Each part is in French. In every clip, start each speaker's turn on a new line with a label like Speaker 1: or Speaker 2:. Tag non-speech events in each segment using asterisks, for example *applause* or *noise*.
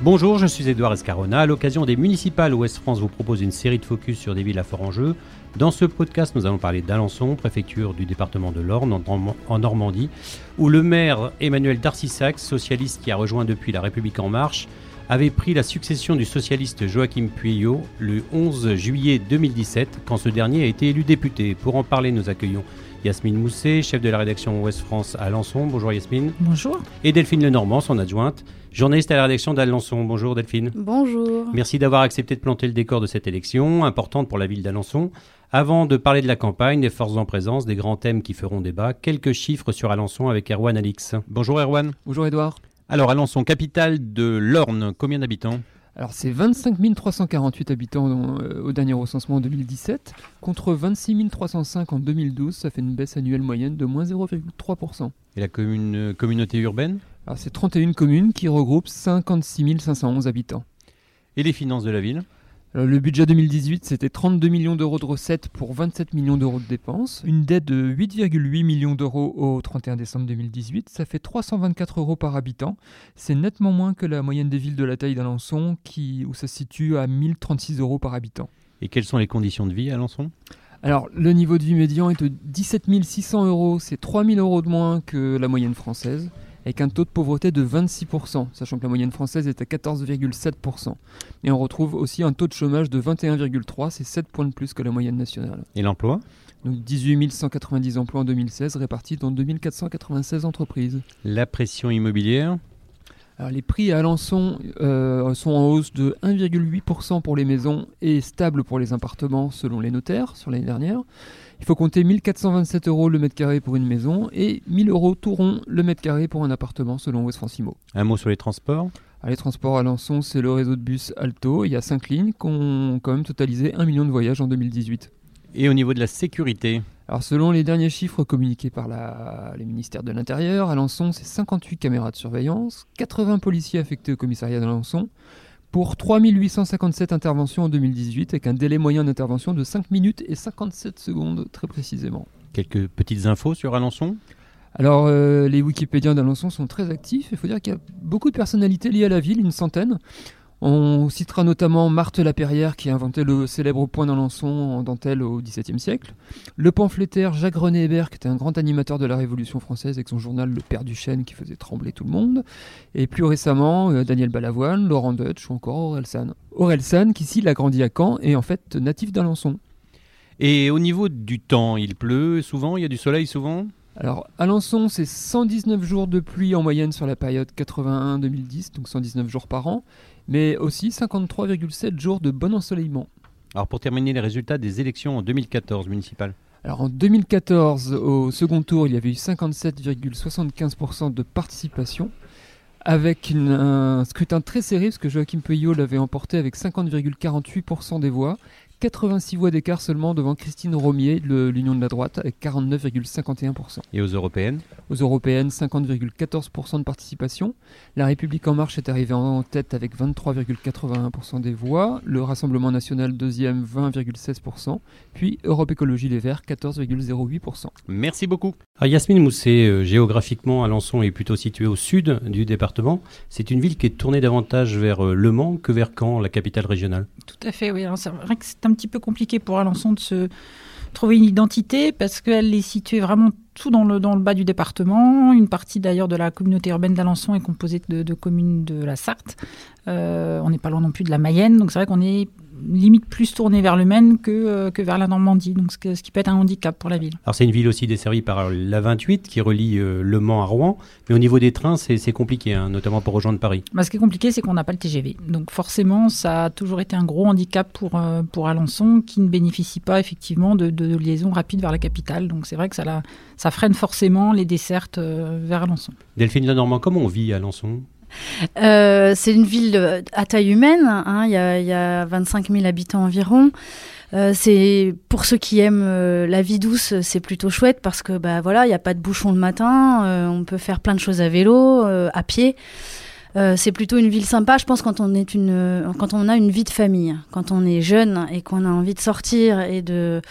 Speaker 1: Bonjour, je suis Edouard Escarona. À l'occasion des municipales, Ouest France vous propose une série de focus sur des villes à fort enjeu. Dans ce podcast, nous allons parler d'Alençon, préfecture du département de l'Orne, en Normandie, où le maire Emmanuel Darcissac, socialiste qui a rejoint depuis La République En Marche, avait pris la succession du socialiste Joachim Pueyo le 11 juillet 2017, quand ce dernier a été élu député. Pour en parler, nous accueillons Yasmine Mousset, chef de la rédaction Ouest France à Alençon. Bonjour Yasmine.
Speaker 2: Bonjour.
Speaker 1: Et Delphine Lenormand, son adjointe, journaliste à la rédaction d'Alençon. Bonjour Delphine.
Speaker 3: Bonjour.
Speaker 1: Merci d'avoir accepté de planter le décor de cette élection, importante pour la ville d'Alençon. Avant de parler de la campagne, des forces en présence, des grands thèmes qui feront débat, quelques chiffres sur Alençon avec Erwan Alix. Bonjour Erwan.
Speaker 4: Bonjour Edouard.
Speaker 1: Alors Alençon, capitale de l'Orne, combien d'habitants?
Speaker 4: Alors c'est 25 348 habitants euh, au dernier recensement en 2017, contre 26 305 en 2012, ça fait une baisse annuelle moyenne de moins 0,3%.
Speaker 1: Et la commune, euh, communauté urbaine?
Speaker 4: C'est 31 communes qui regroupent 56 511 habitants.
Speaker 1: Et les finances de la ville?
Speaker 4: Le budget 2018, c'était 32 millions d'euros de recettes pour 27 millions d'euros de dépenses. Une dette de 8,8 millions d'euros au 31 décembre 2018. Ça fait 324 euros par habitant. C'est nettement moins que la moyenne des villes de la taille d'Alençon, où ça se situe à 1036 euros par habitant.
Speaker 1: Et quelles sont les conditions de vie à Alençon?
Speaker 4: Alors, le niveau de vie médian est de 17 600 euros, c'est 3 000 euros de moins que la moyenne française avec un taux de pauvreté de 26%, sachant que la moyenne française est à 14,7%. Et on retrouve aussi un taux de chômage de 21,3%, c'est 7 points de plus que la moyenne nationale.
Speaker 1: Et l'emploi?
Speaker 4: Donc 18 190 emplois en 2016 répartis dans 2496 entreprises.
Speaker 1: La pression immobilière?
Speaker 4: Alors, les prix à Alençon euh, sont en hausse de 1,8% pour les maisons et stable pour les appartements selon les notaires sur l'année dernière. Il faut compter 1427 euros le mètre carré pour une maison et 1000 euros tout rond le mètre carré pour un appartement selon West Francimo.
Speaker 1: Un mot sur les transports?
Speaker 4: Les transports à Alençon, c'est le réseau de bus Alto. Il y a 5 lignes qui ont quand même totalisé 1 million de voyages en 2018.
Speaker 1: Et au niveau de la sécurité?
Speaker 4: Alors selon les derniers chiffres communiqués par la, les ministères de l'Intérieur, Alençon c'est 58 caméras de surveillance, 80 policiers affectés au commissariat d'Alençon, pour 3857 interventions en 2018 avec un délai moyen d'intervention de 5 minutes et 57 secondes très précisément.
Speaker 1: Quelques petites infos sur Alençon?
Speaker 4: Alors, euh, les Wikipédiens d'Alençon sont très actifs. Il faut dire qu'il y a beaucoup de personnalités liées à la ville, une centaine. On citera notamment Marthe Laperrière qui a inventé le célèbre point d'Alençon en dentelle au XVIIe siècle. Le pamphlétaire Jacques-René Hébert qui était un grand animateur de la Révolution française avec son journal Le Père du Chêne qui faisait trembler tout le monde. Et plus récemment, euh, Daniel Balavoine, Laurent Deutsch ou encore Aurel San. Aurel San qui s'il a grandi à Caen est en fait natif d'Alençon.
Speaker 1: Et au niveau du temps, il pleut souvent, il y a du soleil souvent?
Speaker 4: Alors, Alençon, c'est 119 jours de pluie en moyenne sur la période 81-2010, donc 119 jours par an mais aussi 53,7 jours de bon ensoleillement.
Speaker 1: Alors pour terminer les résultats des élections en 2014 municipales
Speaker 4: alors en 2014, au second tour, il y avait eu 57,75% de participation, avec un scrutin très serré, parce que Joachim Peugeot l'avait emporté avec 50,48% des voix, 86 voix d'écart seulement devant Christine Romier de l'Union de la droite avec 49,51%.
Speaker 1: Et aux européennes?
Speaker 4: Aux européennes, 50,14% de participation. La République en marche est arrivée en tête avec 23,81% des voix. Le Rassemblement national deuxième, 20,16%. Puis Europe Écologie Les Verts, 14,08%.
Speaker 1: Merci beaucoup. Alors Yasmine Mousset, euh, géographiquement, Alençon est plutôt situé au sud du département. C'est une ville qui est tournée davantage vers euh, Le Mans que vers Caen, la capitale régionale.
Speaker 2: Tout à fait, oui. C'est vrai que c'est un petit peu compliqué pour Alençon de se trouver une identité parce qu'elle est située vraiment tout dans le, dans le bas du département. Une partie d'ailleurs de la communauté urbaine d'Alençon est composée de, communes de la Sarthe. Euh, on n'est pas loin non plus de la Mayenne, donc c'est vrai qu'on est limite plus tournée vers le Maine que, euh, que vers la Normandie, donc ce, ce, qui peut être un handicap pour la ville.
Speaker 1: Alors c'est une ville aussi desservie par la 28 qui relie euh, Le Mans à Rouen, mais au niveau des trains c'est compliqué, hein, notamment pour rejoindre Paris.
Speaker 2: Bah, ce qui est compliqué c'est qu'on n'a pas le TGV, donc forcément ça a toujours été un gros handicap pour, euh, pour Alençon qui ne bénéficie pas effectivement de, de, liaison rapide vers la capitale, donc c'est vrai que ça, la, ça freine forcément les dessertes vers Alençon.
Speaker 1: Delphine Lenormand, comment on vit à Alençon?
Speaker 3: Euh, c'est une ville à taille humaine, hein. il, y a, 25 000 habitants environ. Euh, pour ceux qui aiment euh, la vie douce, c'est plutôt chouette parce que bah voilà, il n'y a pas de bouchon le matin, on peut faire plein de choses à vélo, à pied. Euh, c'est plutôt une ville sympa, je pense, quand on, est une, quand on a une vie de famille. Quand on est jeune et qu'on a envie de sortir et de,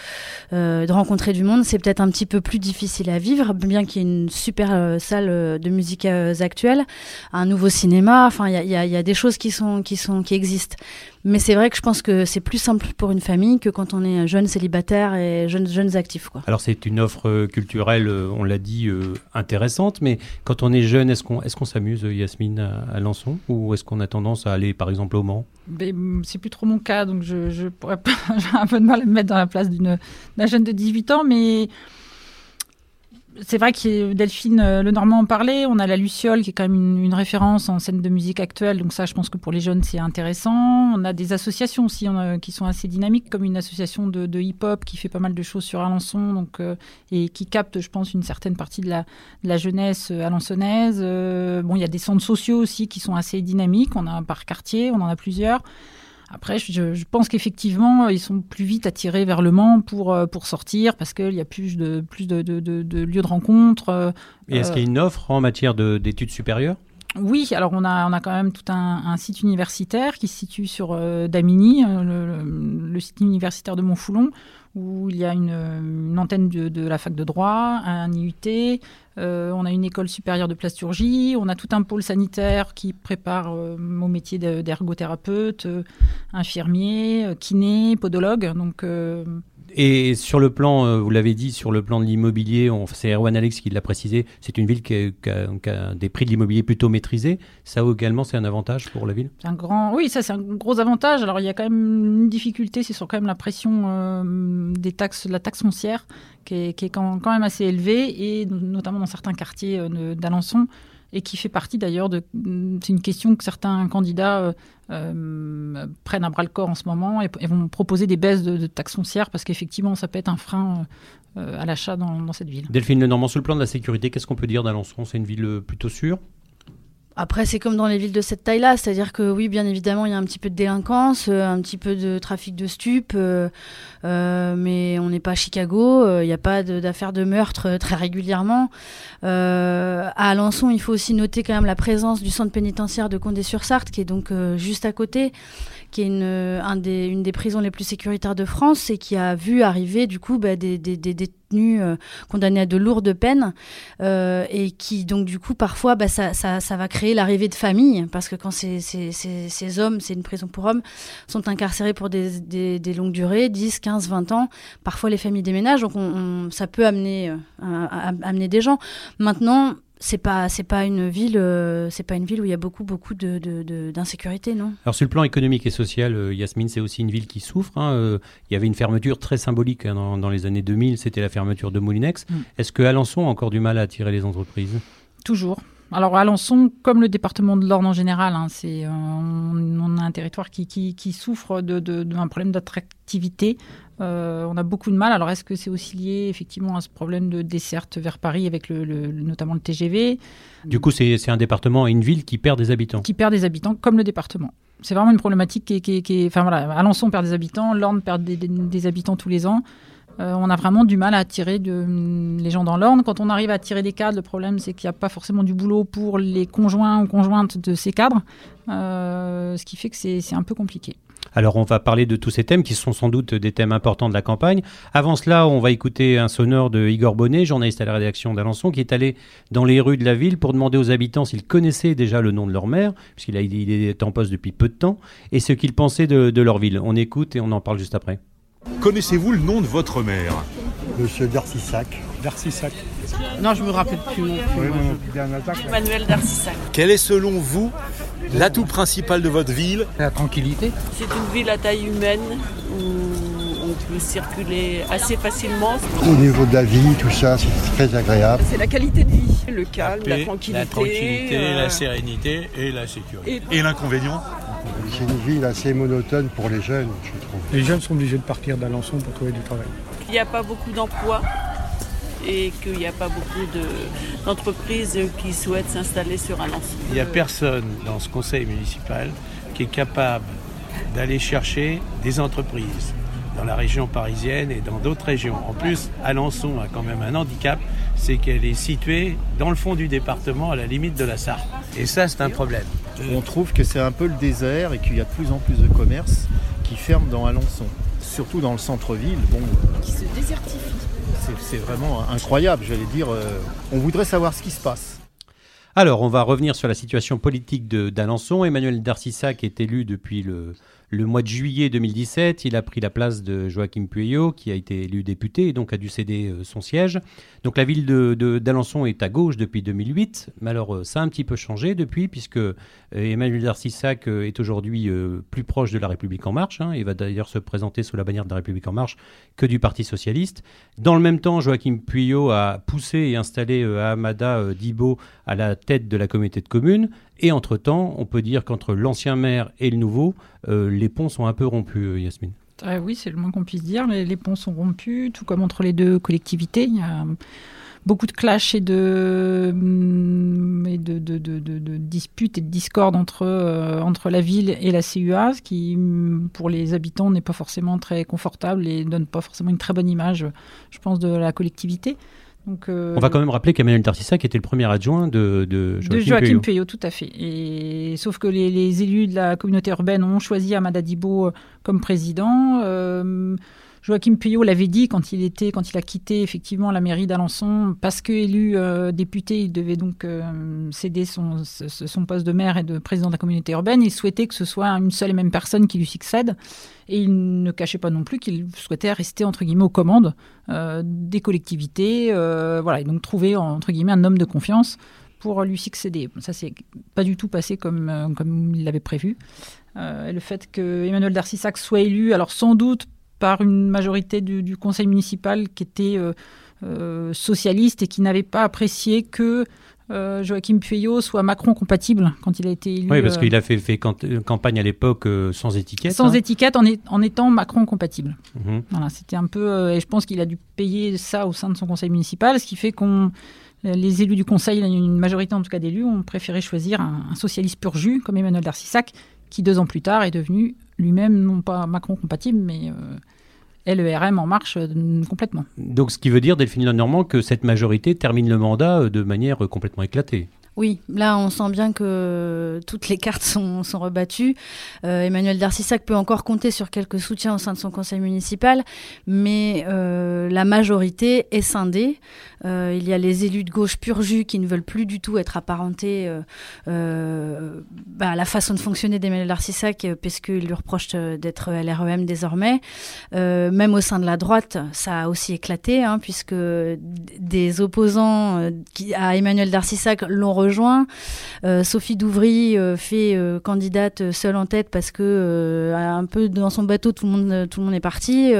Speaker 3: euh, de rencontrer du monde, c'est peut-être un petit peu plus difficile à vivre, bien qu'il y ait une super euh, salle de musique actuelle, un nouveau cinéma, enfin, il y a, y a, des choses qui, sont, qui, sont, qui existent. Mais c'est vrai que je pense que c'est plus simple pour une famille que quand on est jeune célibataire et jeunes, jeunes actifs. Quoi.
Speaker 1: Alors c'est une offre culturelle, on l'a dit, intéressante, mais quand on est jeune, est-ce qu'on est qu'on s'amuse, Yasmine, à, à Lançon Ou est-ce qu'on a tendance à aller, par exemple, au Mans?
Speaker 2: Ben, C'est plus trop mon cas, donc je, je pourrais pas, *laughs* j'ai un peu de mal à me mettre dans la place d'une jeune de 18 ans, mais c'est vrai que Delphine euh, Lenormand en parlait. On a la Luciole qui est quand même une, référence en scène de musique actuelle. Donc ça, je pense que pour les jeunes, c'est intéressant. On a des associations aussi qui sont assez dynamiques, comme une association de, hip-hop qui fait pas mal de choses sur Alençon donc, euh, et qui capte, je pense, une certaine partie de la, la jeunesse euh, alençonnaise. bon, il y a des centres sociaux aussi qui sont assez dynamiques. On a un par quartier, on en a plusieurs. Après, je, pense qu'effectivement, ils sont plus vite attirés vers le Mans pour, euh, pour sortir parce qu'il y a plus de, plus de, de, lieux de rencontre. Euh,
Speaker 1: Et est-ce qu'il y a une offre en matière d'études supérieures?
Speaker 2: Oui, alors on a, on a quand même tout un, site universitaire qui se situe sur euh, Damini, le, site universitaire de Montfoulon, où il y a une, antenne de, la fac de droit, un IUT, euh, on a une école supérieure de plasturgie, on a tout un pôle sanitaire qui prépare euh, au métier d'ergothérapeute, euh, infirmier, kiné, podologue. Donc
Speaker 1: et sur le plan, euh, vous l'avez dit, sur le plan de l'immobilier, c'est Erwan Alex qui l'a précisé, c'est une ville qui a, des prix de l'immobilier plutôt maîtrisés. Ça également, c'est un avantage pour la ville?
Speaker 2: Un grand, Oui, ça c'est un gros avantage. Alors il y a quand même une difficulté, c'est sur quand même la pression euh, des taxes, de la taxe foncière qui est, quand, même assez élevée, et notamment dans certains quartiers euh, d'Alençon et qui fait partie d'ailleurs de. C'est une question que certains candidats euh, euh, prennent à bras le corps en ce moment et, vont proposer des baisses de, taxes foncières parce qu'effectivement, ça peut être un frein euh, à l'achat dans, dans, cette ville.
Speaker 1: Delphine Lenormand, sur le plan de la sécurité, qu'est-ce qu'on peut dire d'Alençon? C'est une ville plutôt sûre?
Speaker 3: Après, c'est comme dans les villes de cette taille-là, c'est-à-dire que oui, bien évidemment, il y a un petit peu de délinquance, euh, un petit peu de trafic de stupes, euh, euh, mais on n'est pas à Chicago, il n'y a pas d'affaires de, meurtre très régulièrement. à Alençon, il faut aussi noter quand même la présence du centre pénitentiaire de Condé-sur-Sarthe, qui est donc juste à côté, qui est une, un des, une des prisons les plus sécuritaires de France et qui a vu arriver du coup bah, des, détenus euh, condamnés à de lourdes peines euh, et qui donc du coup parfois bah, ça, va créer l'arrivée de familles parce que quand ces, hommes, c'est une prison pour hommes, sont incarcérés pour des, longues durées, 10, 15, 20 ans, parfois les familles déménagent donc on, ça peut amener, euh, amener des gens. Maintenant, c'est pas c'est pas une ville euh, c'est pas une ville où il y a beaucoup beaucoup de, d'insécurité non?
Speaker 1: Alors sur le plan économique et social euh, Yasmine c'est aussi une ville qui souffre hein, euh, il y avait une fermeture très symbolique hein, dans, les années 2000 c'était la fermeture de Moulinex mm. est-ce que Alençon a encore du mal à attirer les entreprises?
Speaker 2: Toujours alors Alençon, comme le département de l'Orne en général, hein, c'est on, a un territoire qui, qui, souffre d'un problème d'attractivité. Euh, on a beaucoup de mal. Alors, est-ce que c'est aussi lié effectivement à ce problème de desserte vers Paris avec le, notamment le TGV
Speaker 1: Du coup, c'est un département et une ville qui perd des habitants.
Speaker 2: Qui perd des habitants, comme le département. C'est vraiment une problématique qui est, Enfin voilà, Alençon perd des habitants, l'Orne perd des, habitants tous les ans. Euh, on a vraiment du mal à attirer de, les gens dans l'Orne. Quand on arrive à attirer des cadres, le problème c'est qu'il n'y a pas forcément du boulot pour les conjoints ou conjointes de ces cadres, euh, ce qui fait que c'est un peu compliqué.
Speaker 1: Alors on va parler de tous ces thèmes qui sont sans doute des thèmes importants de la campagne. Avant cela, on va écouter un sonore de Igor Bonnet, journaliste à la rédaction d'Alençon, qui est allé dans les rues de la ville pour demander aux habitants s'ils connaissaient déjà le nom de leur maire, puisqu'il il est en poste depuis peu de temps, et ce qu'ils pensaient de, leur ville. On écoute et on en parle juste après.
Speaker 5: Connaissez-vous le nom de votre maire?
Speaker 6: Monsieur Darcissac.
Speaker 7: Darcissac.
Speaker 8: Non, je me rappelle plus.
Speaker 9: Emmanuel Darcissac.
Speaker 5: Quel est selon vous l'atout principal de votre ville?
Speaker 7: La tranquillité.
Speaker 9: C'est une ville à taille humaine où on peut circuler assez facilement.
Speaker 6: Au niveau de la vie, tout ça, c'est très agréable.
Speaker 9: C'est la qualité de vie, le calme, la, tranquillité.
Speaker 10: La tranquillité, la euh, sérénité et la sécurité.
Speaker 5: Et, l'inconvénient?
Speaker 6: C'est une ville assez monotone pour les jeunes, je trouve.
Speaker 7: Les jeunes sont obligés de partir d'Alençon pour trouver du travail.
Speaker 9: Il n'y a pas beaucoup d'emplois et qu'il n'y a pas beaucoup d'entreprises qui souhaitent s'installer sur Alençon.
Speaker 10: Il n'y a personne dans ce conseil municipal qui est capable d'aller chercher des entreprises dans la région parisienne et dans d'autres régions. En plus, Alençon a quand même un handicap, c'est qu'elle est située dans le fond du département, à la limite de la Sarthe. Et ça, c'est un problème.
Speaker 11: on trouve que c'est un peu le désert et qu'il y a de plus en plus de commerces qui ferment dans Alençon. Surtout dans le centre-ville, bon,
Speaker 12: Qui se désertifie.
Speaker 11: c'est- vraiment incroyable, j'allais dire. euh, on voudrait savoir ce qui se passe.
Speaker 1: Alors, on va revenir sur la situation politique de- d'Alençon. Emmanuel Darcissac est élu depuis le, le mois de juillet 2017. Il a pris la place de Joachim Pueyo, qui a été élu député et donc a dû céder euh, son siège. Donc la ville de- de- d'Alençon est à gauche depuis 2008. Mais alors, euh, ça a un petit peu changé depuis, puisque euh, Emmanuel Darcissac est aujourd'hui plus proche de la République En Marche. hein. Il va d'ailleurs se présenter sous la bannière de la République En Marche que du Parti Socialiste. Dans le même temps, Joachim Pueyo a poussé et installé Ahmada Dibo à la tête de la communauté de communes. Et entre-temps, on peut dire qu'entre l'ancien maire et le nouveau, euh, les ponts sont un peu rompus, euh, Yasmine.
Speaker 2: Euh, oui, c'est le moins qu'on puisse dire. Les, ponts sont rompus, tout comme entre les deux collectivités. Il y a beaucoup de clashs et de, de disputes et de discordes entre, euh, entre la ville et la CUA, ce qui, hum, pour les habitants, n'est pas forcément très confortable et donne pas forcément une très bonne image, je pense, de la collectivité. Donc, euh,
Speaker 1: On va quand même rappeler qu'Emmanuel Darcissac était le premier adjoint de, de Joachim,
Speaker 2: de Joachim
Speaker 1: Pueyo.
Speaker 2: Pueyo, tout à fait. Et, sauf que les, les élus de la communauté urbaine ont choisi Amada Dibo euh, comme président. Euh, Joachim Pueyo l'avait dit quand il était, quand il a quitté effectivement la mairie d'Alençon, parce que élu euh, député, il devait donc euh, céder son, poste de maire et de président de la communauté urbaine. Il souhaitait que ce soit une seule et même personne qui lui succède. Et il ne cachait pas non plus qu'il souhaitait rester entre guillemets aux commandes euh, des collectivités, euh, voilà, et donc trouver entre guillemets un homme de confiance pour lui succéder. Ça s'est pas du tout passé comme comme il l'avait prévu. Le fait que Emmanuel Darcissac soit élu, alors sans doute par une majorité du, du conseil municipal qui était euh, euh, socialiste et qui n'avait pas apprécié que euh, Joachim Pueyo soit Macron compatible quand il a été élu.
Speaker 1: Oui, parce
Speaker 2: euh,
Speaker 1: qu'il a fait, campagne à l'époque euh, sans étiquette.
Speaker 2: sans
Speaker 1: hein.
Speaker 2: étiquette en, est- en étant Macron compatible.
Speaker 1: Mhm.
Speaker 2: Voilà, c'était un peu, et je pense qu'il a dû payer ça au sein de son conseil municipal, ce qui fait qu'on, les élus du conseil, une majorité en tout cas d'élus, ont préféré choisir un, un socialiste pur jus comme Emmanuel Darcissac, qui deux ans plus tard est devenu lui-même non pas Macron compatible, mais euh, LERM en marche euh, complètement.
Speaker 1: Donc, ce qui veut dire, Delphine Normand, que cette majorité termine le mandat euh, de manière complètement éclatée.
Speaker 3: Oui, là on sent bien que toutes les cartes *laughs* sont, sont rebattues. Euh, Emmanuel Darcissac peut encore compter sur quelques soutiens au sein de son conseil municipal, mais euh, la majorité est scindée. Euh, il y a les élus de gauche pur jus qui ne veulent plus du tout être apparentés bah, à la façon de fonctionner d'Emmanuel Darcissac, euh, puisqu'il lui reproche euh, d'être LREM désormais. Même au sein de la droite, ça a aussi éclaté, hein, puisque des opposants à Emmanuel Darcissac l'ont rejoint. Euh, Sophie Douvry euh, fait euh, candidate seule en tête parce que un peu dans son bateau, tout le monde, tout le monde est parti.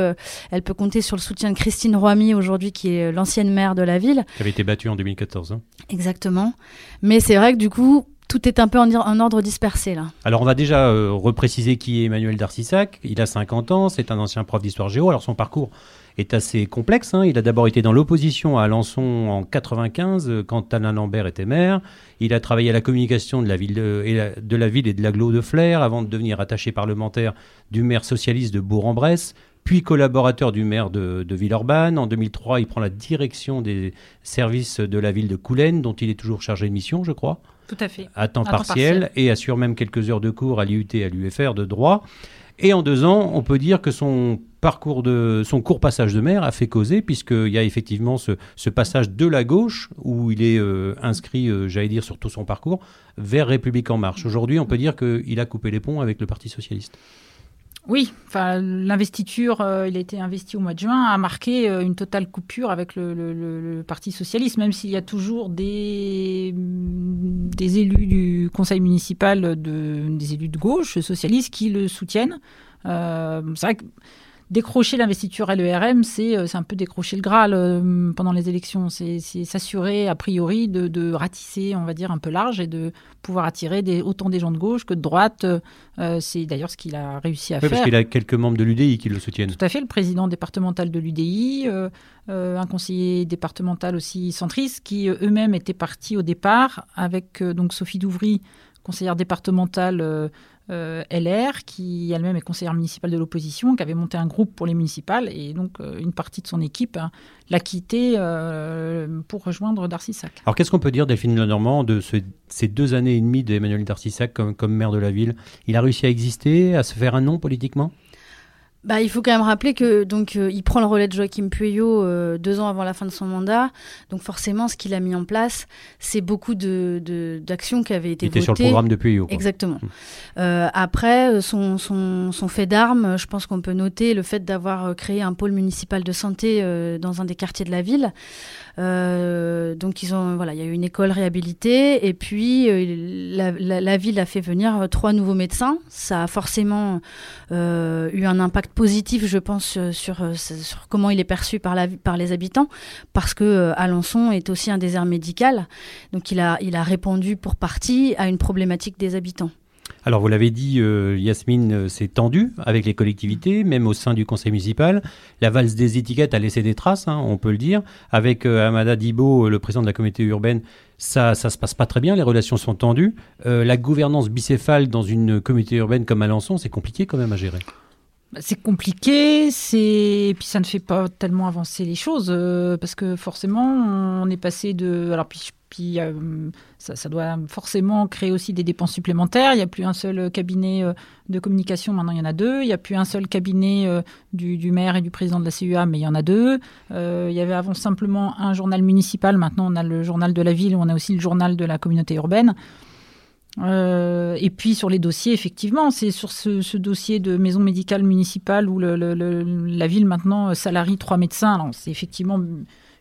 Speaker 3: Elle peut compter sur le soutien de Christine Roamy aujourd'hui, qui est l'ancienne maire de la ville.
Speaker 1: Qui avait été battu en 2014. hein.
Speaker 3: Exactement. Mais c'est vrai que du coup, tout est un peu en, en ordre dispersé là.
Speaker 1: Alors, on va déjà euh, repréciser qui est Emmanuel Darcissac. Il a 50 ans, c'est un ancien prof d'histoire géo. Alors, son parcours est assez complexe. hein. Il a d'abord été dans l'opposition à Alençon en 95, euh, quand Alain Lambert était maire. Il a travaillé à la communication de la ville, de, et la- de la ville et de l'agglo de Flers, avant de devenir attaché parlementaire du maire socialiste de Bourg-en-Bresse, puis collaborateur du maire de, de Villeurbanne. En 2003, il prend la direction des services de la ville de Coulennes, dont il est toujours chargé de mission, je crois
Speaker 2: Tout à fait.
Speaker 1: à temps partiel et assure même quelques heures de cours à l'IUT et à l'UFR de droit. Et en deux ans, on peut dire que son court passage de maire a fait causer, puisqu'il y a effectivement ce, ce passage de la gauche, où il est euh, inscrit, euh, j'allais dire, sur tout son parcours, vers République En Marche. Aujourd'hui, on peut dire qu'il a coupé les ponts avec le Parti Socialiste.
Speaker 2: Oui, enfin l'investiture, euh, il a été investi au mois de juin, a marqué euh, une totale coupure avec le, Parti socialiste, même s'il y a toujours des, des élus du conseil municipal, de, des élus de gauche socialistes qui le soutiennent. Euh, c'est vrai que décrocher l'investiture LERM, c'est euh, c'est un peu décrocher le Graal euh, pendant les élections. C'est s'assurer, a priori, de, de ratisser, on va dire, un peu large et de pouvoir attirer des, autant des gens de gauche que de droite. Euh, c'est d'ailleurs ce qu'il a réussi à
Speaker 1: Oui,
Speaker 2: faire.
Speaker 1: parce qu'il a quelques membres de l'UDI qui le soutiennent.
Speaker 2: Tout à fait, le président départemental de l'UDI, euh, un conseiller départemental aussi centriste, qui eux-mêmes étaient partis au départ avec donc Sophie Douvry, conseillère départementale euh, LR, qui elle-même est conseillère municipale de l'opposition, qui avait monté un groupe pour les municipales, et donc euh, une partie de son équipe hein, l'a quitté euh, pour rejoindre Darcy-Sac.
Speaker 1: Alors qu'est-ce qu'on peut dire, Delphine Lenormand, de ce- ces deux années et demie d'Emmanuel Darcissac comme, comme maire de la ville? Il a réussi à exister, à se faire un nom politiquement?
Speaker 3: Bah, il faut quand même rappeler que donc euh, il prend le relais de Joachim Pueyo euh, deux ans avant la fin de son mandat. Donc forcément, ce qu'il a mis en place, c'est beaucoup de d'actions qui avaient été
Speaker 1: Il était sur le
Speaker 3: votées.
Speaker 1: programme de Pueyo. quoi.
Speaker 3: Exactement. Euh, après, son, son, son fait d'armes, je pense qu'on peut noter le fait d'avoir créé un pôle municipal de santé dans un des quartiers de la ville. Euh, donc il y a eu une école réhabilitée et puis euh, la, ville a fait venir trois nouveaux médecins. Ça a forcément euh, eu un impact positif, je pense, sur, comment il est perçu par, les habitants, parce que Alençon est aussi un désert médical. Donc il a, il a répondu pour partie à une problématique des habitants.
Speaker 1: Alors, vous l'avez dit, euh, Yasmine, euh, c'est tendu avec les collectivités, même au sein du conseil municipal. La valse des étiquettes a laissé des traces, hein, on peut le dire. Avec euh, Amada Dibo, le président de la communauté urbaine, ça ça se passe pas très bien, les relations sont tendues. La gouvernance bicéphale dans une communauté urbaine comme Alençon, c'est compliqué quand même à gérer.
Speaker 2: Bah, C'est compliqué, c'est et puis ça ne fait pas tellement avancer les choses euh, parce que forcément on est passé de alors puis, puis euh, ça, ça doit forcément créer aussi des dépenses supplémentaires. Il n'y a plus un seul cabinet euh, de communication, maintenant il y en a deux. Il n'y a plus un seul cabinet du, du maire et du président de la CUA, mais il y en a deux. Il y avait avant simplement un journal municipal, maintenant on a le journal de la ville, on a aussi le journal de la communauté urbaine. Euh, et puis sur les dossiers, effectivement, c'est sur ce, dossier de maison médicale municipale où la ville maintenant salarie trois médecins. C'est effectivement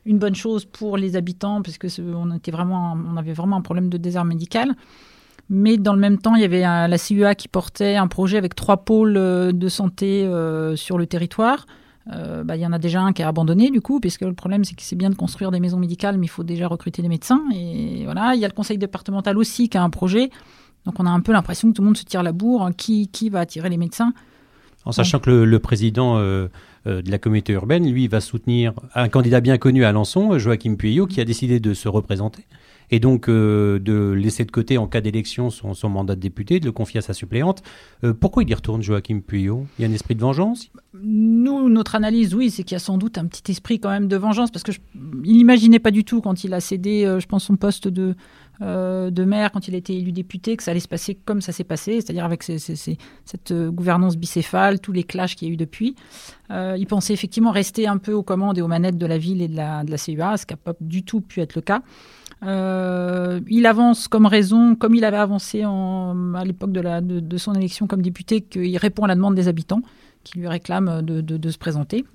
Speaker 2: une bonne chose pour les habitants parce que on était vraiment, on avait vraiment un problème de désert médical. Mais dans le même temps, il y avait la CUA qui portait un projet avec trois pôles euh, de santé euh, sur le territoire. Euh, bah, il y en a déjà un qui a abandonné du coup, puisque le problème c'est que c'est bien de construire des maisons médicales, mais il faut déjà recruter des médecins. Et voilà, il y a le conseil départemental aussi qui a un projet. Donc on a un peu l'impression que tout le monde se tire la bourre. Qui, qui va attirer les médecins
Speaker 1: En sachant que le, président euh, euh, de la communauté urbaine, lui, va soutenir un candidat bien connu à Alençon, Joachim Pueyo, qui a décidé de se représenter. Et donc euh, de laisser de côté en cas d'élection son, mandat de député, de le confier à sa suppléante. Euh, pourquoi il y retourne, Joachim Pueyo Il y a un esprit de vengeance?
Speaker 2: Nous, notre analyse, oui, c'est qu'il y a sans doute un petit esprit quand même de vengeance, parce que il n'imaginait pas du tout quand il a cédé, euh, je pense, son poste de, de maire, quand il a été élu député, que ça allait se passer comme ça s'est passé, c'est-à-dire avec cette gouvernance bicéphale, tous les clashs qu'il y a eu depuis. Il pensait effectivement rester un peu aux commandes et aux manettes de la ville et de la, de la CUA, ce qui n'a pas du tout pu être le cas. Euh, il avance comme raison, comme il avait avancé à l'époque de, son élection comme député, qu'il répond à la demande des habitants qui lui réclament de, se présenter.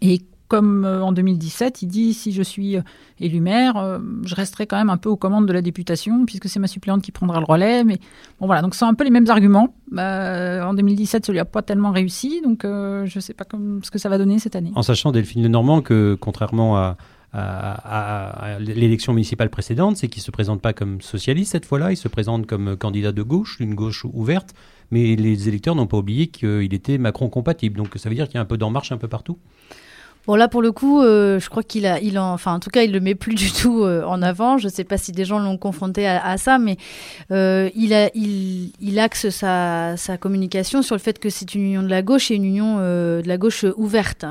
Speaker 2: Et comme euh, en 2017, il dit si je suis euh, élu maire, je resterai quand même un peu aux commandes de la députation, puisque c'est ma suppléante qui prendra le relais. Mais bon, voilà, donc c'est un peu les mêmes arguments. En 2017, ça lui a pas tellement réussi, donc je ne sais pas ce que ça va donner cette année.
Speaker 1: En sachant, Delphine Lenormand, que contrairement à, à- l'élection municipale précédente, c'est qu'il ne se présente pas comme socialiste cette fois-là, il se présente comme candidat de gauche, une gauche ouverte, mais les électeurs n'ont pas oublié qu'il était Macron compatible. Donc ça veut dire qu'il y a un peu d'en marche un peu partout.
Speaker 3: Bon là pour le coup, euh, je crois qu'il a, il en, enfin en tout cas il le met plus du tout euh, en avant. Je sais pas si des gens l'ont confronté à, ça, mais euh, il a, il, il axe sa, communication sur le fait que c'est une union de la gauche et une union de la gauche ouverte.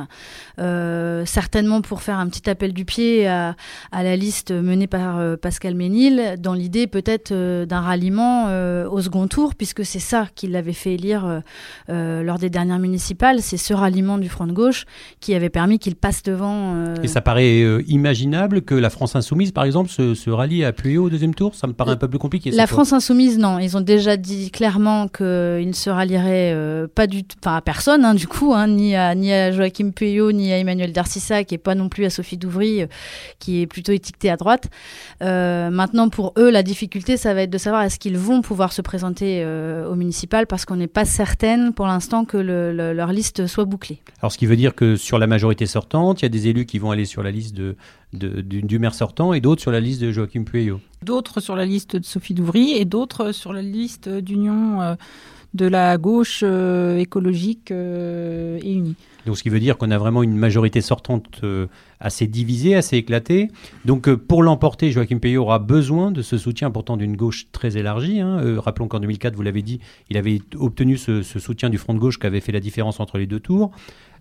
Speaker 3: Certainement pour faire un petit appel du pied à, la liste menée par Pascal Ménil, dans l'idée peut-être d'un ralliement au second tour, puisque c'est ça qui l'avait fait élire lors des dernières municipales. C'est ce ralliement du front de gauche qui avait permis qu'il passe devant. euh,
Speaker 1: Et ça paraît euh, imaginable que la France Insoumise, par exemple, se, se rallie à Puyo au deuxième tour? Ça me paraît un peu plus compliqué.
Speaker 3: La
Speaker 1: fois.
Speaker 3: France insoumise, non. Ils ont déjà dit clairement qu'ils ne se rallieraient euh, pas du tout, enfin à personne, hein, du coup, hein, ni, à, ni à Joachim Pueyo, ni à Emmanuel Darcissa, qui est pas non plus à Sophie Douvry, qui est plutôt étiquetée à droite. Maintenant, pour eux, la difficulté, ça va être de savoir est-ce qu'ils vont pouvoir se présenter au municipal, parce qu'on n'est pas certaine pour l'instant que le- le- leur liste soit bouclée.
Speaker 1: Alors, ce qui veut dire que sur la majorité sortante, il y a des élus qui vont aller sur la liste de, de- du, du maire sortant et d'autres sur la liste de Joachim Pueyo.
Speaker 2: D'autres sur la liste de Sophie Douvry et d'autres sur la liste d'Union euh, de la gauche euh, écologique euh, et unie.
Speaker 1: Donc, ce qui veut dire qu'on a vraiment une majorité sortante assez divisée, assez éclatée. Donc, pour l'emporter, Joachim Payot aura besoin de ce soutien pourtant d'une gauche très élargie. hein. Rappelons qu'en 2004, vous l'avez dit, il avait obtenu ce, ce soutien du Front de gauche qui avait fait la différence entre les deux tours.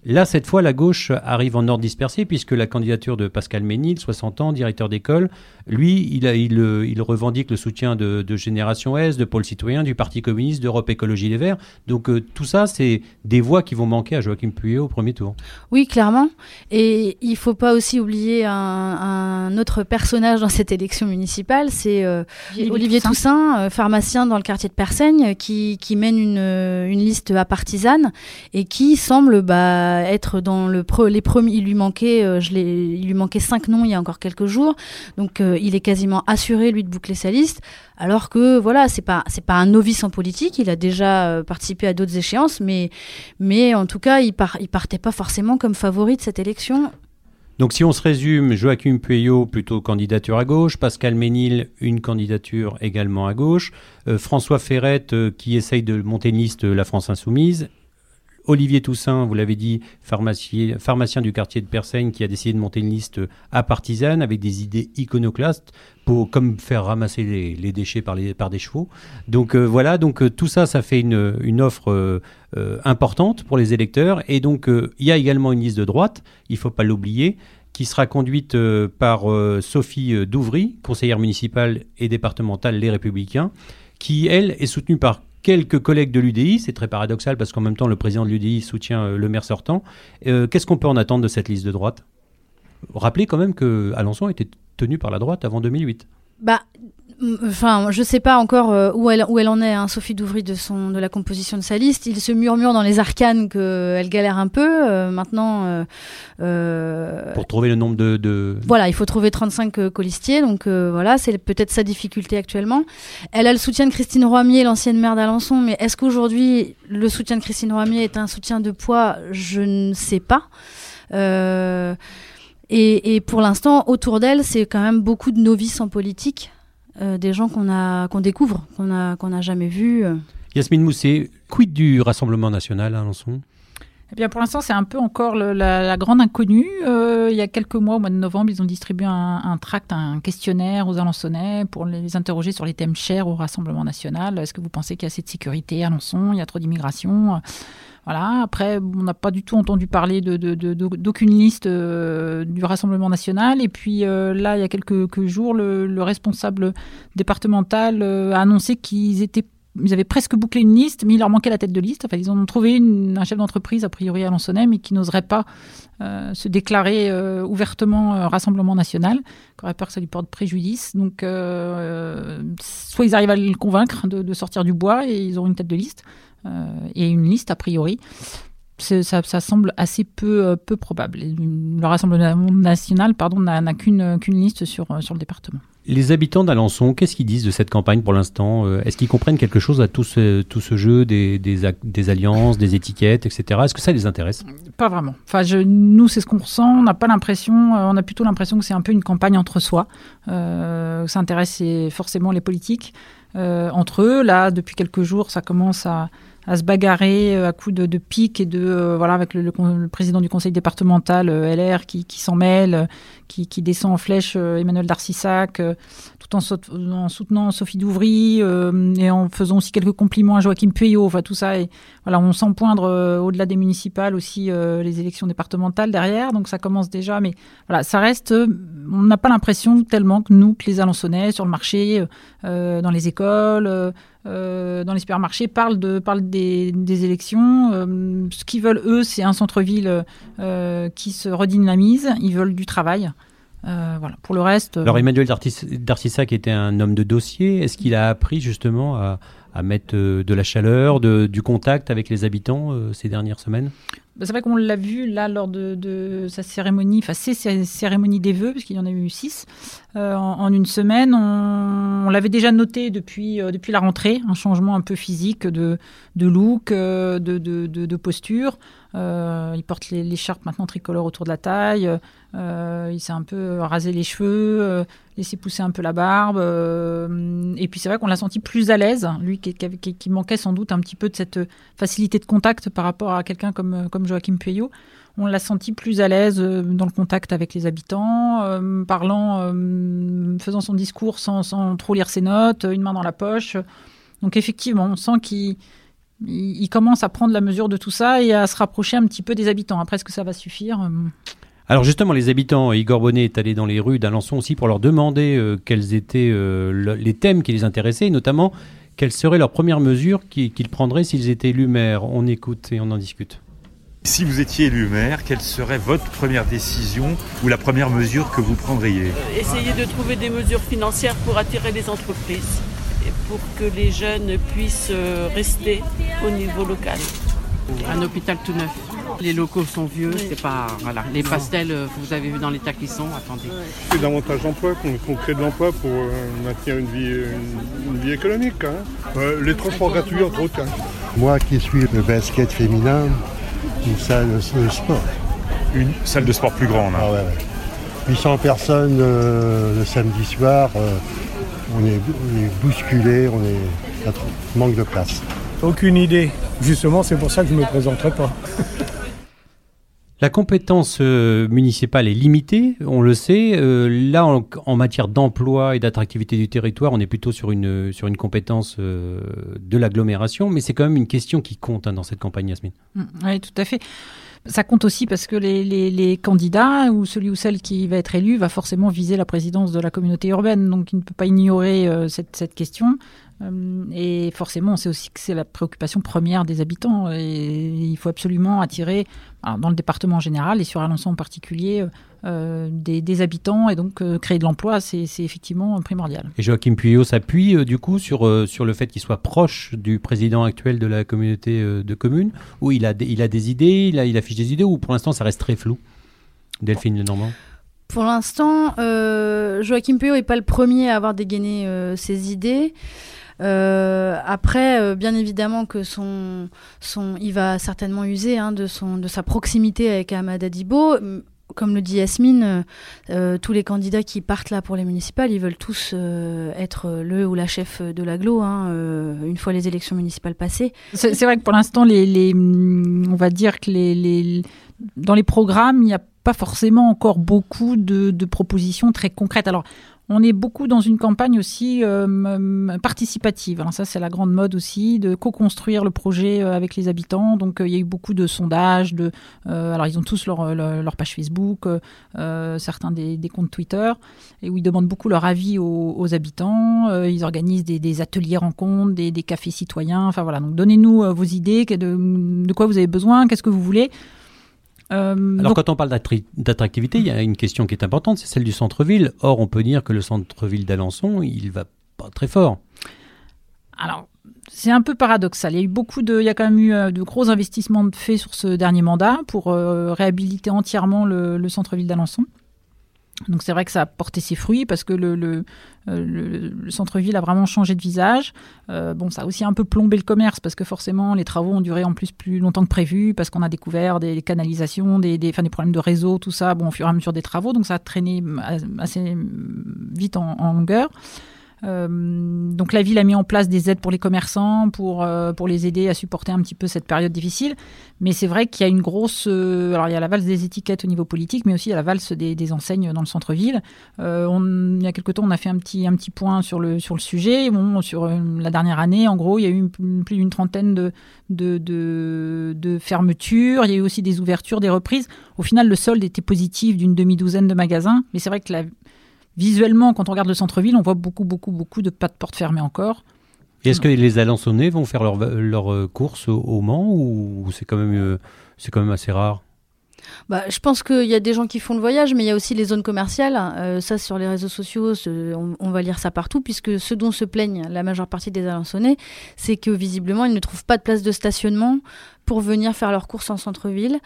Speaker 1: Là, cette fois, la gauche arrive en ordre dispersé puisque la candidature de Pascal Ménil, 60 ans, directeur d'école, lui, il, a- il, il revendique le soutien de, de Génération S, de Pôle Citoyen, du Parti communiste, d'Europe Écologie Les Verts. Donc euh, tout ça, c'est des voix qui vont manquer à Joachim Puyot au premier tour.
Speaker 3: Oui, clairement. Et il faut pas aussi oublier un, un autre personnage dans cette élection municipale, c'est euh,
Speaker 2: Olivier Toussaint.
Speaker 3: Toussaint, euh, pharmacien dans le quartier de Persaigne, qui, qui mène une, une liste à partisane et qui semble bah, être dans les premiers. Il lui manquait, euh, il lui manquait cinq noms il y a encore quelques jours, donc euh, il est quasiment assuré lui de boucler sa liste. Alors que voilà, c'est pas pas un novice en politique, il a déjà euh, participé à d'autres échéances, mais en tout cas, il, par, il partait pas forcément comme favori de cette élection.
Speaker 1: Donc si on se résume, Joachim Pueyo plutôt candidature à gauche, Pascal Ménil une candidature également à gauche, euh, François Ferrette euh, qui essaye de monter une liste euh, La France Insoumise, Olivier Toussaint, vous l'avez dit, pharmacien, du quartier de Persaigne qui a décidé de monter une liste à partisane avec des idées iconoclastes pour comme faire ramasser les, déchets par, des chevaux. Donc euh, voilà, donc euh, tout ça, ça fait une, offre euh, euh, importante pour les électeurs. Et donc euh, il y a également une liste de droite, il faut pas l'oublier, qui sera conduite euh, par euh, Sophie euh, Douvry, conseillère municipale et départementale Les Républicains, qui elle est soutenue par quelques collègues de l'UDI, c'est très paradoxal parce qu'en même temps le président de l'UDI soutient euh, le maire sortant. Euh, Qu'est-ce qu'on peut en attendre de cette liste de droite? Rappelez quand même que Alençon était tenu par la droite avant 2008.
Speaker 3: Bah, enfin, je sais pas encore euh, où elle où elle en est, hein, Sophie Douvry de son de la composition de sa liste. Il se murmure dans les arcanes qu'elle galère un peu. euh, maintenant, euh, euh,
Speaker 1: Pour trouver le nombre de... de-
Speaker 3: Voilà, il faut trouver 35 euh, colistiers, donc euh, voilà, c'est peut-être sa difficulté actuellement. Elle a le soutien de Christine Roimier, l'ancienne maire d'Alençon, mais est-ce qu'aujourd'hui le soutien de Christine Roimier est un soutien de poids? Je ne sais pas. Euh, et, et pour l'instant, autour d'elle, c'est quand même beaucoup de novices en politique, euh, des gens qu'on a découvre, qu'on a qu'on n'a jamais vus. euh.
Speaker 1: Yasmine Mousset, quid du Rassemblement National à Alençon?
Speaker 2: Eh bien, pour l'instant, c'est un peu encore la, grande inconnue. Euh, il y a quelques mois, au mois de novembre, ils ont distribué un, tract, un questionnaire aux Alençonnais pour les interroger sur les thèmes chers au Rassemblement national. Est-ce que vous pensez qu'il y a assez de sécurité? À Alençon Il y a trop d'immigration voilà. Après, on n'a pas du tout entendu parler d'aucune liste euh, du Rassemblement national. Et puis euh, là, il y a quelques, jours, le, le responsable départemental a annoncé qu'ils étaient ils avaient presque bouclé une liste, mais il leur manquait la tête de liste. Enfin, ils ont trouvé un chef d'entreprise, a priori à Alençonnais, mais qui n'oserait pas euh, se déclarer euh, ouvertement euh, Rassemblement national, qui aurait peur que ça lui porte préjudice. Donc, soit ils arrivent à le convaincre de, de sortir du bois et ils auront une tête de liste, et une liste a priori. Ça, ça semble assez peu, euh, peu probable. Le Rassemblement national pardon, n'a n'a qu'une liste sur, euh, sur le département.
Speaker 1: Les habitants d'Alençon, qu'est-ce qu'ils disent de cette campagne pour l'instant Euh, Est-ce qu'ils comprennent quelque chose à tout ce, tout ce jeu des, des, ac- des alliances, des étiquettes, etc. Est-ce que ça les intéresse?
Speaker 2: Pas vraiment. Enfin, je, nous, c'est ce qu'on ressent. On n'a pas l'impression, euh, on a plutôt l'impression que c'est un peu une campagne entre soi. Euh, ça intéresse forcément les politiques euh, entre eux. Là, depuis quelques jours, ça commence à, à se bagarrer euh, à coups de, de piques et de euh, voilà avec le, président du conseil départemental euh, LR qui, s'en mêle, qui, descend en flèche Emmanuel Darcissac, tout en, soutenant Sophie Douvry et en faisant aussi quelques compliments à Joachim Pueyo. Enfin tout ça et voilà, on sent poindre au-delà des municipales aussi les élections départementales derrière, donc ça commence déjà. Mais voilà, ça reste. on n'a pas l'impression tellement que nous, que les Alençonnais sur le marché, dans les écoles, euh, dans les supermarchés, parlent de parlent des, des élections. Euh, ce qu'ils veulent eux, c'est un centre-ville euh, qui se redynamise. Ils veulent du travail. Euh, voilà. Pour le reste.
Speaker 1: Alors Emmanuel Dartis- Darcissac était un homme de dossier. Est-ce qu'il a appris justement à, à mettre euh, de la chaleur, du contact avec les habitants euh, ces dernières semaines?
Speaker 2: Bah, C'est vrai qu'on l'a vu là lors de, sa cérémonie, enfin ses cé- cérémonies des vœux, puisqu'il y en a eu six euh, en, une semaine. On, l'avait déjà noté depuis, depuis la rentrée, un changement un peu physique de, look, de, posture. Il porte l'écharpe maintenant tricolore autour de la taille. Euh, il s'est un peu rasé les cheveux. Euh, laissé pousser un peu la barbe. euh, et puis c'est vrai qu'on l'a senti plus à l'aise, lui qui, manquait sans doute un petit peu de cette facilité de contact par rapport à quelqu'un comme, comme Joachim Pueyo. On l'a senti plus à l'aise dans le contact avec les habitants, parlant, faisant son discours sans, trop lire ses notes, une main dans la poche. Donc effectivement, on sent qu'il il, il commence à prendre la mesure de tout ça et à se rapprocher un petit peu des habitants. Après, est-ce que ça va suffire?
Speaker 1: Alors justement, les habitants, Igor Bonnet est allé dans les rues d'Alençon aussi pour leur demander euh, quels étaient euh, le- les thèmes qui les intéressaient, et notamment quelles seraient leurs premières mesures qui- qu'ils prendraient s'ils étaient élus maires. On écoute et on en discute.
Speaker 12: Si vous étiez élu maire, quelle serait votre première décision ou la première mesure que vous prendriez?
Speaker 9: Essayer de trouver des mesures financières pour attirer les entreprises et pour que les jeunes puissent euh, rester au niveau local.
Speaker 8: Un hôpital tout neuf. Les locaux sont vieux, c'est pas. Voilà. Les pastels, euh, vous avez vu dans l'état qu'ils sont, attendez.
Speaker 13: C'est davantage d'emplois, qu'on qu'on crée de l'emploi pour euh, maintenir une vie, une, une vie économique. hein. Euh, les transports gratuits, entre autres. hein.
Speaker 6: Moi qui suis le basket féminin, une salle de sport.
Speaker 12: Une salle de sport plus grande. hein.
Speaker 6: Ah ouais, ouais. 800 personnes euh, le samedi soir, euh, on, est, on est bousculé, on est manque de place.
Speaker 7: Aucune idée. Justement, c'est pour ça que je ne me présenterai pas.
Speaker 1: La compétence euh, municipale est limitée, on le sait. Euh, là, en, en matière d'emploi et d'attractivité du territoire, on est plutôt sur une, sur une compétence euh, de l'agglomération, mais c'est quand même une question qui compte hein, dans cette campagne, Yasmine.
Speaker 2: Oui, tout à fait. Ça compte aussi parce que les, les- les candidats ou celui ou celle qui va être élu va forcément viser la présidence de la communauté urbaine. Donc il ne peut pas ignorer euh, cette, cette question. Euh, et forcément, on sait aussi que c'est la préoccupation première des habitants. Et il faut absolument attirer, dans le département en général et sur Alençon en particulier, euh, des, des habitants. Et donc euh, créer de l'emploi, c'est effectivement primordial.
Speaker 1: Et Joachim Puyot s'appuie euh, du coup sur, euh, sur le fait qu'il soit proche du président actuel de la communauté euh, de communes, où il a, des, il a des idées, il, a, il affiche des idées, ou pour l'instant ça reste très flou? Delphine Lenormand
Speaker 3: Pour l'instant, euh, Joachim Puyot n'est pas le premier à avoir dégainé euh, ses idées. Euh, après, euh, bien évidemment que son, son, il va certainement user hein, de, son, de sa proximité avec Ahmad Adibo. Comme le dit Yasmine, euh, tous les candidats qui partent là pour les municipales, ils veulent tous être le ou la chef de l'agglo hein, une fois les élections municipales passées.
Speaker 2: C'est vrai que pour l'instant, les, hum, on va dire que les, les, dans les programmes, il n'y a pas forcément encore beaucoup de, de propositions très concrètes. Alors, on est beaucoup dans une campagne aussi euh, participative. Ça, c'est la grande mode aussi de co-construire le projet euh, avec les habitants. Donc, euh, il y a eu beaucoup de sondages. Alors, ils ont tous leur, page Facebook, certains des, comptes Twitter, et où ils demandent beaucoup leur avis aux, habitants. Ils organisent des, ateliers rencontres, des, cafés citoyens. Enfin voilà. Donc, donnez-nous vos idées, de quoi vous avez besoin, qu'est-ce que vous voulez. Euh,
Speaker 1: Alors
Speaker 2: donc-
Speaker 1: quand on parle d'attractivité, il y a une question qui est importante, c'est celle du centre-ville. Or, on peut dire que le centre-ville d'Alençon, il va pas très fort.
Speaker 2: Alors, c'est un peu paradoxal. Il y a eu beaucoup de, il y a quand même eu euh, de gros investissements de faits sur ce dernier mandat pour euh, réhabiliter entièrement le, le centre-ville d'Alençon. Donc c'est vrai que ça a porté ses fruits parce que le, euh, le- le centre-ville a vraiment changé de visage. Euh, bon, ça a aussi un peu plombé le commerce parce que forcément les travaux ont duré en plus plus longtemps que prévu parce qu'on a découvert des canalisations, des, des, des problèmes de réseau, tout ça, bon, au fur et à mesure des travaux. Donc ça a traîné assez vite en longueur. Euh, donc la ville a mis en place des aides pour les commerçants, pour, euh, pour les aider à supporter un petit peu cette période difficile. Mais c'est vrai qu'il y a une grosse... euh, alors il y a la valse des étiquettes au niveau politique, mais aussi il y a la valse des, enseignes dans le centre-ville. Il y a quelque temps, on a fait un petit, un petit point sur le, sur le sujet. Sur la dernière année, en gros, il y a eu plus d'une trentaine de, de, de, de fermetures. Il y a eu aussi des ouvertures, des reprises. Au final, le solde était positif d'une demi-douzaine de magasins. Mais c'est vrai que la, visuellement, quand on regarde le centre-ville, on voit beaucoup, beaucoup, beaucoup de pas de portes fermées encore.
Speaker 1: Est-ce que les Alençonnais vont faire leurs leur, euh, courses au, au Mans ou c'est quand, même, euh, c'est quand même assez rare?
Speaker 3: Bah, je pense qu'il y a des gens qui font le voyage, mais il y a aussi les zones commerciales. Euh, ça, sur les réseaux sociaux, ce- on, on va lire ça partout, puisque ce dont se plaignent la majeure partie des Alençonnais, c'est que visiblement, ils ne trouvent pas de place de stationnement pour venir faire leurs courses en centre-ville.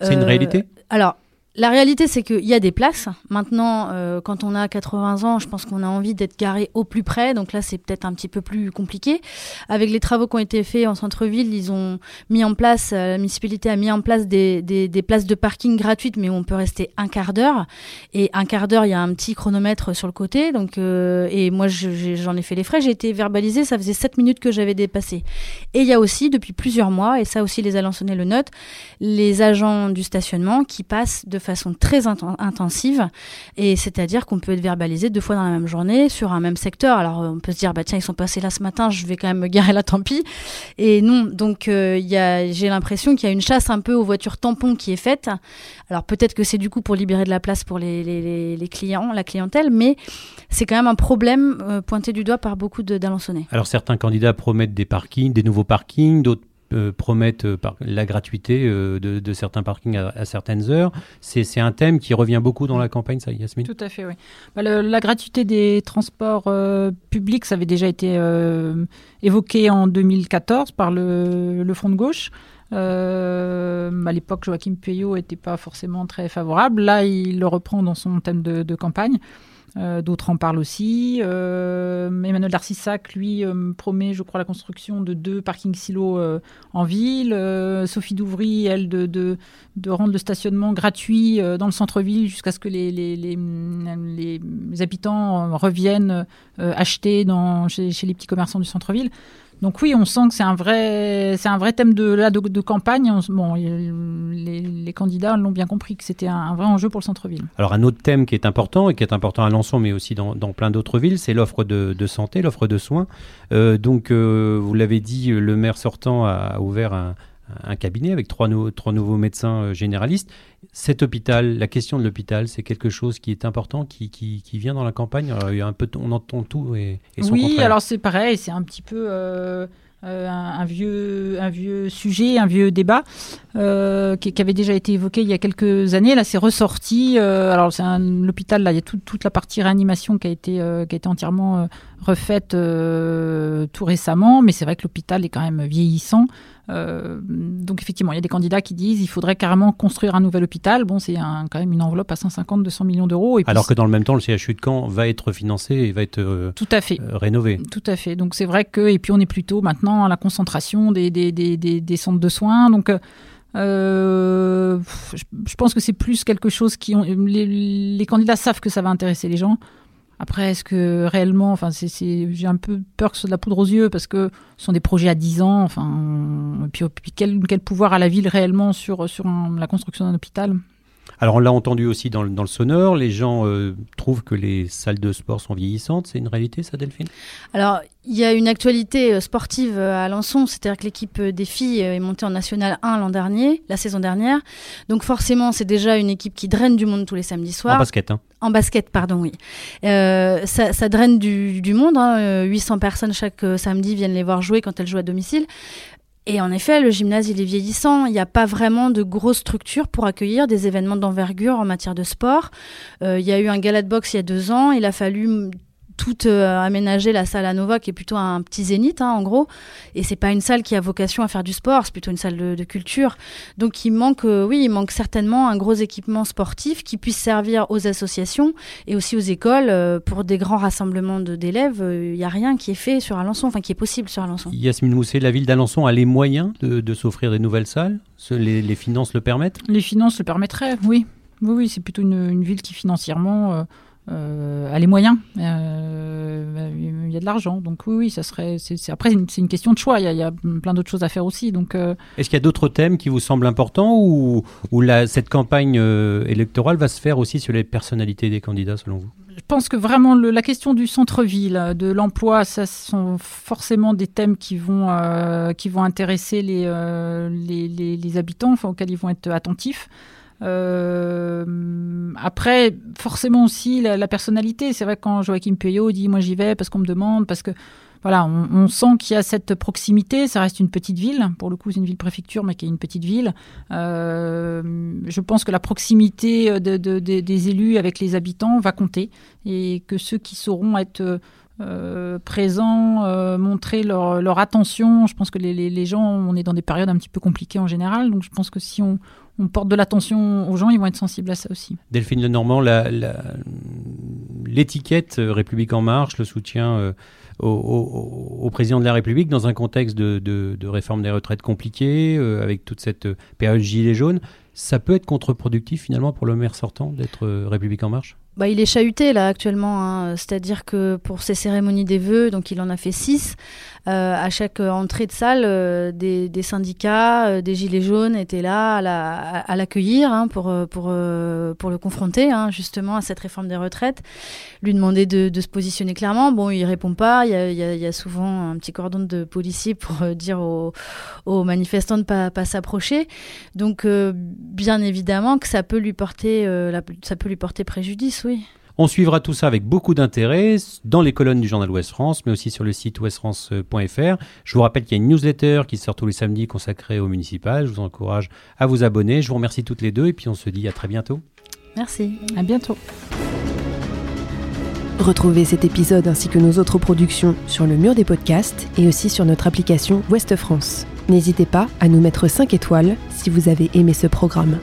Speaker 1: C'est une réalité?
Speaker 3: Alors, la réalité, c'est qu'il y a des places. Maintenant, euh, quand on a 80 ans, je pense qu'on a envie d'être garé au plus près. Donc là, c'est peut-être un petit peu plus compliqué. Avec les travaux qui ont été faits en centre-ville, ils ont mis en place, euh, la municipalité a mis en place des, des, places de parking gratuites, mais où on peut rester un quart d'heure. Et un quart d'heure, il y a un petit chronomètre sur le côté. Donc, euh, et moi, j'en ai, fait les frais. J'ai été verbalisée. Ça faisait 7 minutes que j'avais dépassé. Et il y a aussi, depuis plusieurs mois, et ça aussi, les Alençonnais le notent, les agents du stationnement qui passent de façon très intensive. Et c'est-à-dire qu'on peut être verbalisé deux fois dans la même journée sur un même secteur. Alors on peut se dire, bah tiens, ils sont passés là ce matin, je vais quand même me garer là, tant pis. Et non, donc euh, j'ai l'impression qu'il y a une chasse un peu aux voitures tampons qui est faite. Alors peut-être que c'est du coup pour libérer de la place pour les clients, la clientèle, mais c'est quand même un problème euh, pointé du doigt par beaucoup d'Alençonnais.
Speaker 1: Alors certains candidats promettent des parkings, des nouveaux parkings, d'autres euh, promettent euh, la gratuité euh, de, certains parkings à, certaines heures. C'est un thème qui revient beaucoup dans la campagne, ça, Yasmine?
Speaker 2: Tout à fait, oui. Bah, la gratuité des transports publics, ça avait déjà été évoqué en 2014 par le, le Front de gauche. à l'époque, Joachim Puyot n'était pas forcément très favorable. Là, il le reprend dans son thème de campagne. Euh, d'autres en parlent aussi. Euh, Emmanuel Darcissac, lui, euh, promet, je crois, la construction de deux parkings silos en ville. Sophie Douvry, elle, de, rendre le stationnement gratuit dans le centre-ville jusqu'à ce que les, habitants reviennent acheter chez, chez, les petits commerçants du centre-ville. Donc oui, on sent que c'est un vrai, c'est un vrai thème de, là, de, campagne. bon, les, candidats l'ont bien compris que c'était un, vrai enjeu pour le centre-ville.
Speaker 1: Alors un autre thème qui est important et qui est important à Lançon, mais aussi dans, plein d'autres villes, c'est l'offre de, santé, l'offre de soins. Euh, donc euh, vous l'avez dit, le maire sortant a ouvert un, un cabinet avec trois, trois nouveaux médecins euh, généralistes. Cet hôpital, la question de l'hôpital, c'est quelque chose qui est important, qui, qui, vient dans la campagne. il y a un peu, on entend tout et, son
Speaker 2: Oui, alors c'est pareil, c'est un petit peu euh, euh, un, vieux, un vieux sujet, un vieux débat qui, avait déjà été évoqué il y a quelques années. Là, c'est ressorti. alors c'est l'hôpital, là, il y a toute la partie réanimation qui a été, qui a été entièrement refaite tout récemment, mais c'est vrai que l'hôpital est quand même vieillissant. Euh, donc effectivement, il y a des candidats qui disent il faudrait carrément construire un nouvel hôpital. Bon, c'est quand même une enveloppe à 150-200 millions d'euros.
Speaker 1: Alors que dans le même temps, le CHU de Caen va être financé et va être euh,
Speaker 2: tout à fait.
Speaker 1: Euh, rénové.
Speaker 2: Tout à fait. Donc c'est vrai que et puis on est plutôt maintenant à la concentration des, des, des, des, centres de soins. Donc je, pense que c'est plus quelque chose qui ont, les, les, candidats savent que ça va intéresser les gens. Après, est-ce que réellement, enfin, c'est, j'ai un peu peur que ce soit de la poudre aux yeux parce que ce sont des projets à 10 ans. Enfin, puis, puis quel, quel, pouvoir a la ville réellement sur, sur la construction d'un hôpital?
Speaker 1: Alors on l'a entendu aussi dans le, dans le sonore, les gens euh, trouvent que les salles de sport sont vieillissantes, c'est une réalité ça Delphine?
Speaker 3: Alors il y a une actualité euh, sportive euh, à Lançon, c'est-à-dire que l'équipe des filles est montée en National 1 l'an dernier, la saison dernière, donc forcément c'est déjà une équipe qui draine du monde tous les samedis soirs. En
Speaker 1: basket hein.
Speaker 3: En basket, pardon, oui. ça, ça, draine du, du monde, hein, 800 personnes chaque samedi viennent les voir jouer quand elles jouent à domicile. Et en effet, le gymnase, il est vieillissant. Il n'y a pas vraiment de grosse structure pour accueillir des événements d'envergure en matière de sport. Euh, il y a eu un gala de boxe il y a deux ans. Il a fallu tout euh, aménager la salle à Nova, qui est plutôt un petit zénith, hein, en gros. Et c'est pas une salle qui a vocation à faire du sport, c'est plutôt une salle de, culture. Donc il manque, euh, oui, il manque certainement un gros équipement sportif qui puisse servir aux associations et aussi aux écoles euh, pour des grands rassemblements d'élèves. Il n'y a rien qui est fait sur Alençon, enfin qui est possible sur Alençon.
Speaker 1: Yasmine Mousset, la ville d'Alençon a les moyens de, s'offrir des nouvelles salles? Les, les, finances le permettent?
Speaker 2: Les finances le permettraient, oui. Oui, oui, c'est plutôt une, ville qui financièrement euh, a les moyens. Euh, il y a de l'argent. Donc oui, oui, ça serait. après, c'est une question de choix. Il y a, plein d'autres choses à faire aussi. Donc. Euh,
Speaker 1: Est-ce qu'il y a d'autres thèmes qui vous semblent importants ou, ou la, cette campagne électorale va se faire aussi sur les personnalités des candidats, selon vous?
Speaker 2: Je pense que vraiment la question du centre-ville, de l'emploi, ça sont forcément des thèmes qui vont, qui vont intéresser les, les, les, les, habitants, enfin, auxquels ils vont être attentifs. Euh, après, forcément aussi la, personnalité. C'est vrai que quand Joachim Puyot dit moi j'y vais parce qu'on me demande, parce que voilà, on, sent qu'il y a cette proximité. Ça reste une petite ville. Pour le coup, c'est une ville-préfecture, mais qui est une petite ville. Euh, je pense que la proximité de, des élus avec les habitants va compter et que ceux qui sauront être euh, présents, euh, montrer leur, attention. Je pense que les, gens, on est dans des périodes un petit peu compliquées en général, donc je pense que si on, on porte de l'attention aux gens, ils vont être sensibles à ça aussi.
Speaker 1: Delphine Lenormand, l'étiquette la, République en marche, le soutien au, au, président de la République dans un contexte de, réforme des retraites compliquées, euh, avec toute cette période gilet jaune, ça peut être contre-productif finalement pour le maire sortant d'être République en marche?
Speaker 3: Bah, il est chahuté là actuellement, hein. c'est-à-dire que pour ses cérémonies des vœux, donc il en a fait six, euh, à chaque entrée de salle, euh, des, syndicats, euh, des gilets jaunes étaient là à l'accueillir la, hein, pour, le confronter hein, justement à cette réforme des retraites, lui demander de, se positionner clairement. Bon, il répond pas, il y a, souvent un petit cordon de policiers pour dire aux, manifestants de pas, pas s'approcher. Donc bien évidemment que ça peut lui porter, ça peut lui porter préjudice, oui.
Speaker 1: On suivra tout ça avec beaucoup d'intérêt dans les colonnes du journal Ouest France, mais aussi sur le site ouestfrance.fr. Je vous rappelle qu'il y a une newsletter qui sort tous les samedis consacrée au municipal. Je vous encourage à vous abonner. Je vous remercie toutes les deux et puis on se dit à très bientôt.
Speaker 3: Merci,
Speaker 2: à bientôt.
Speaker 14: Retrouvez cet épisode ainsi que nos autres productions sur le mur des podcasts et aussi sur notre application Ouest France. N'hésitez pas à nous mettre 5 étoiles si vous avez aimé ce programme.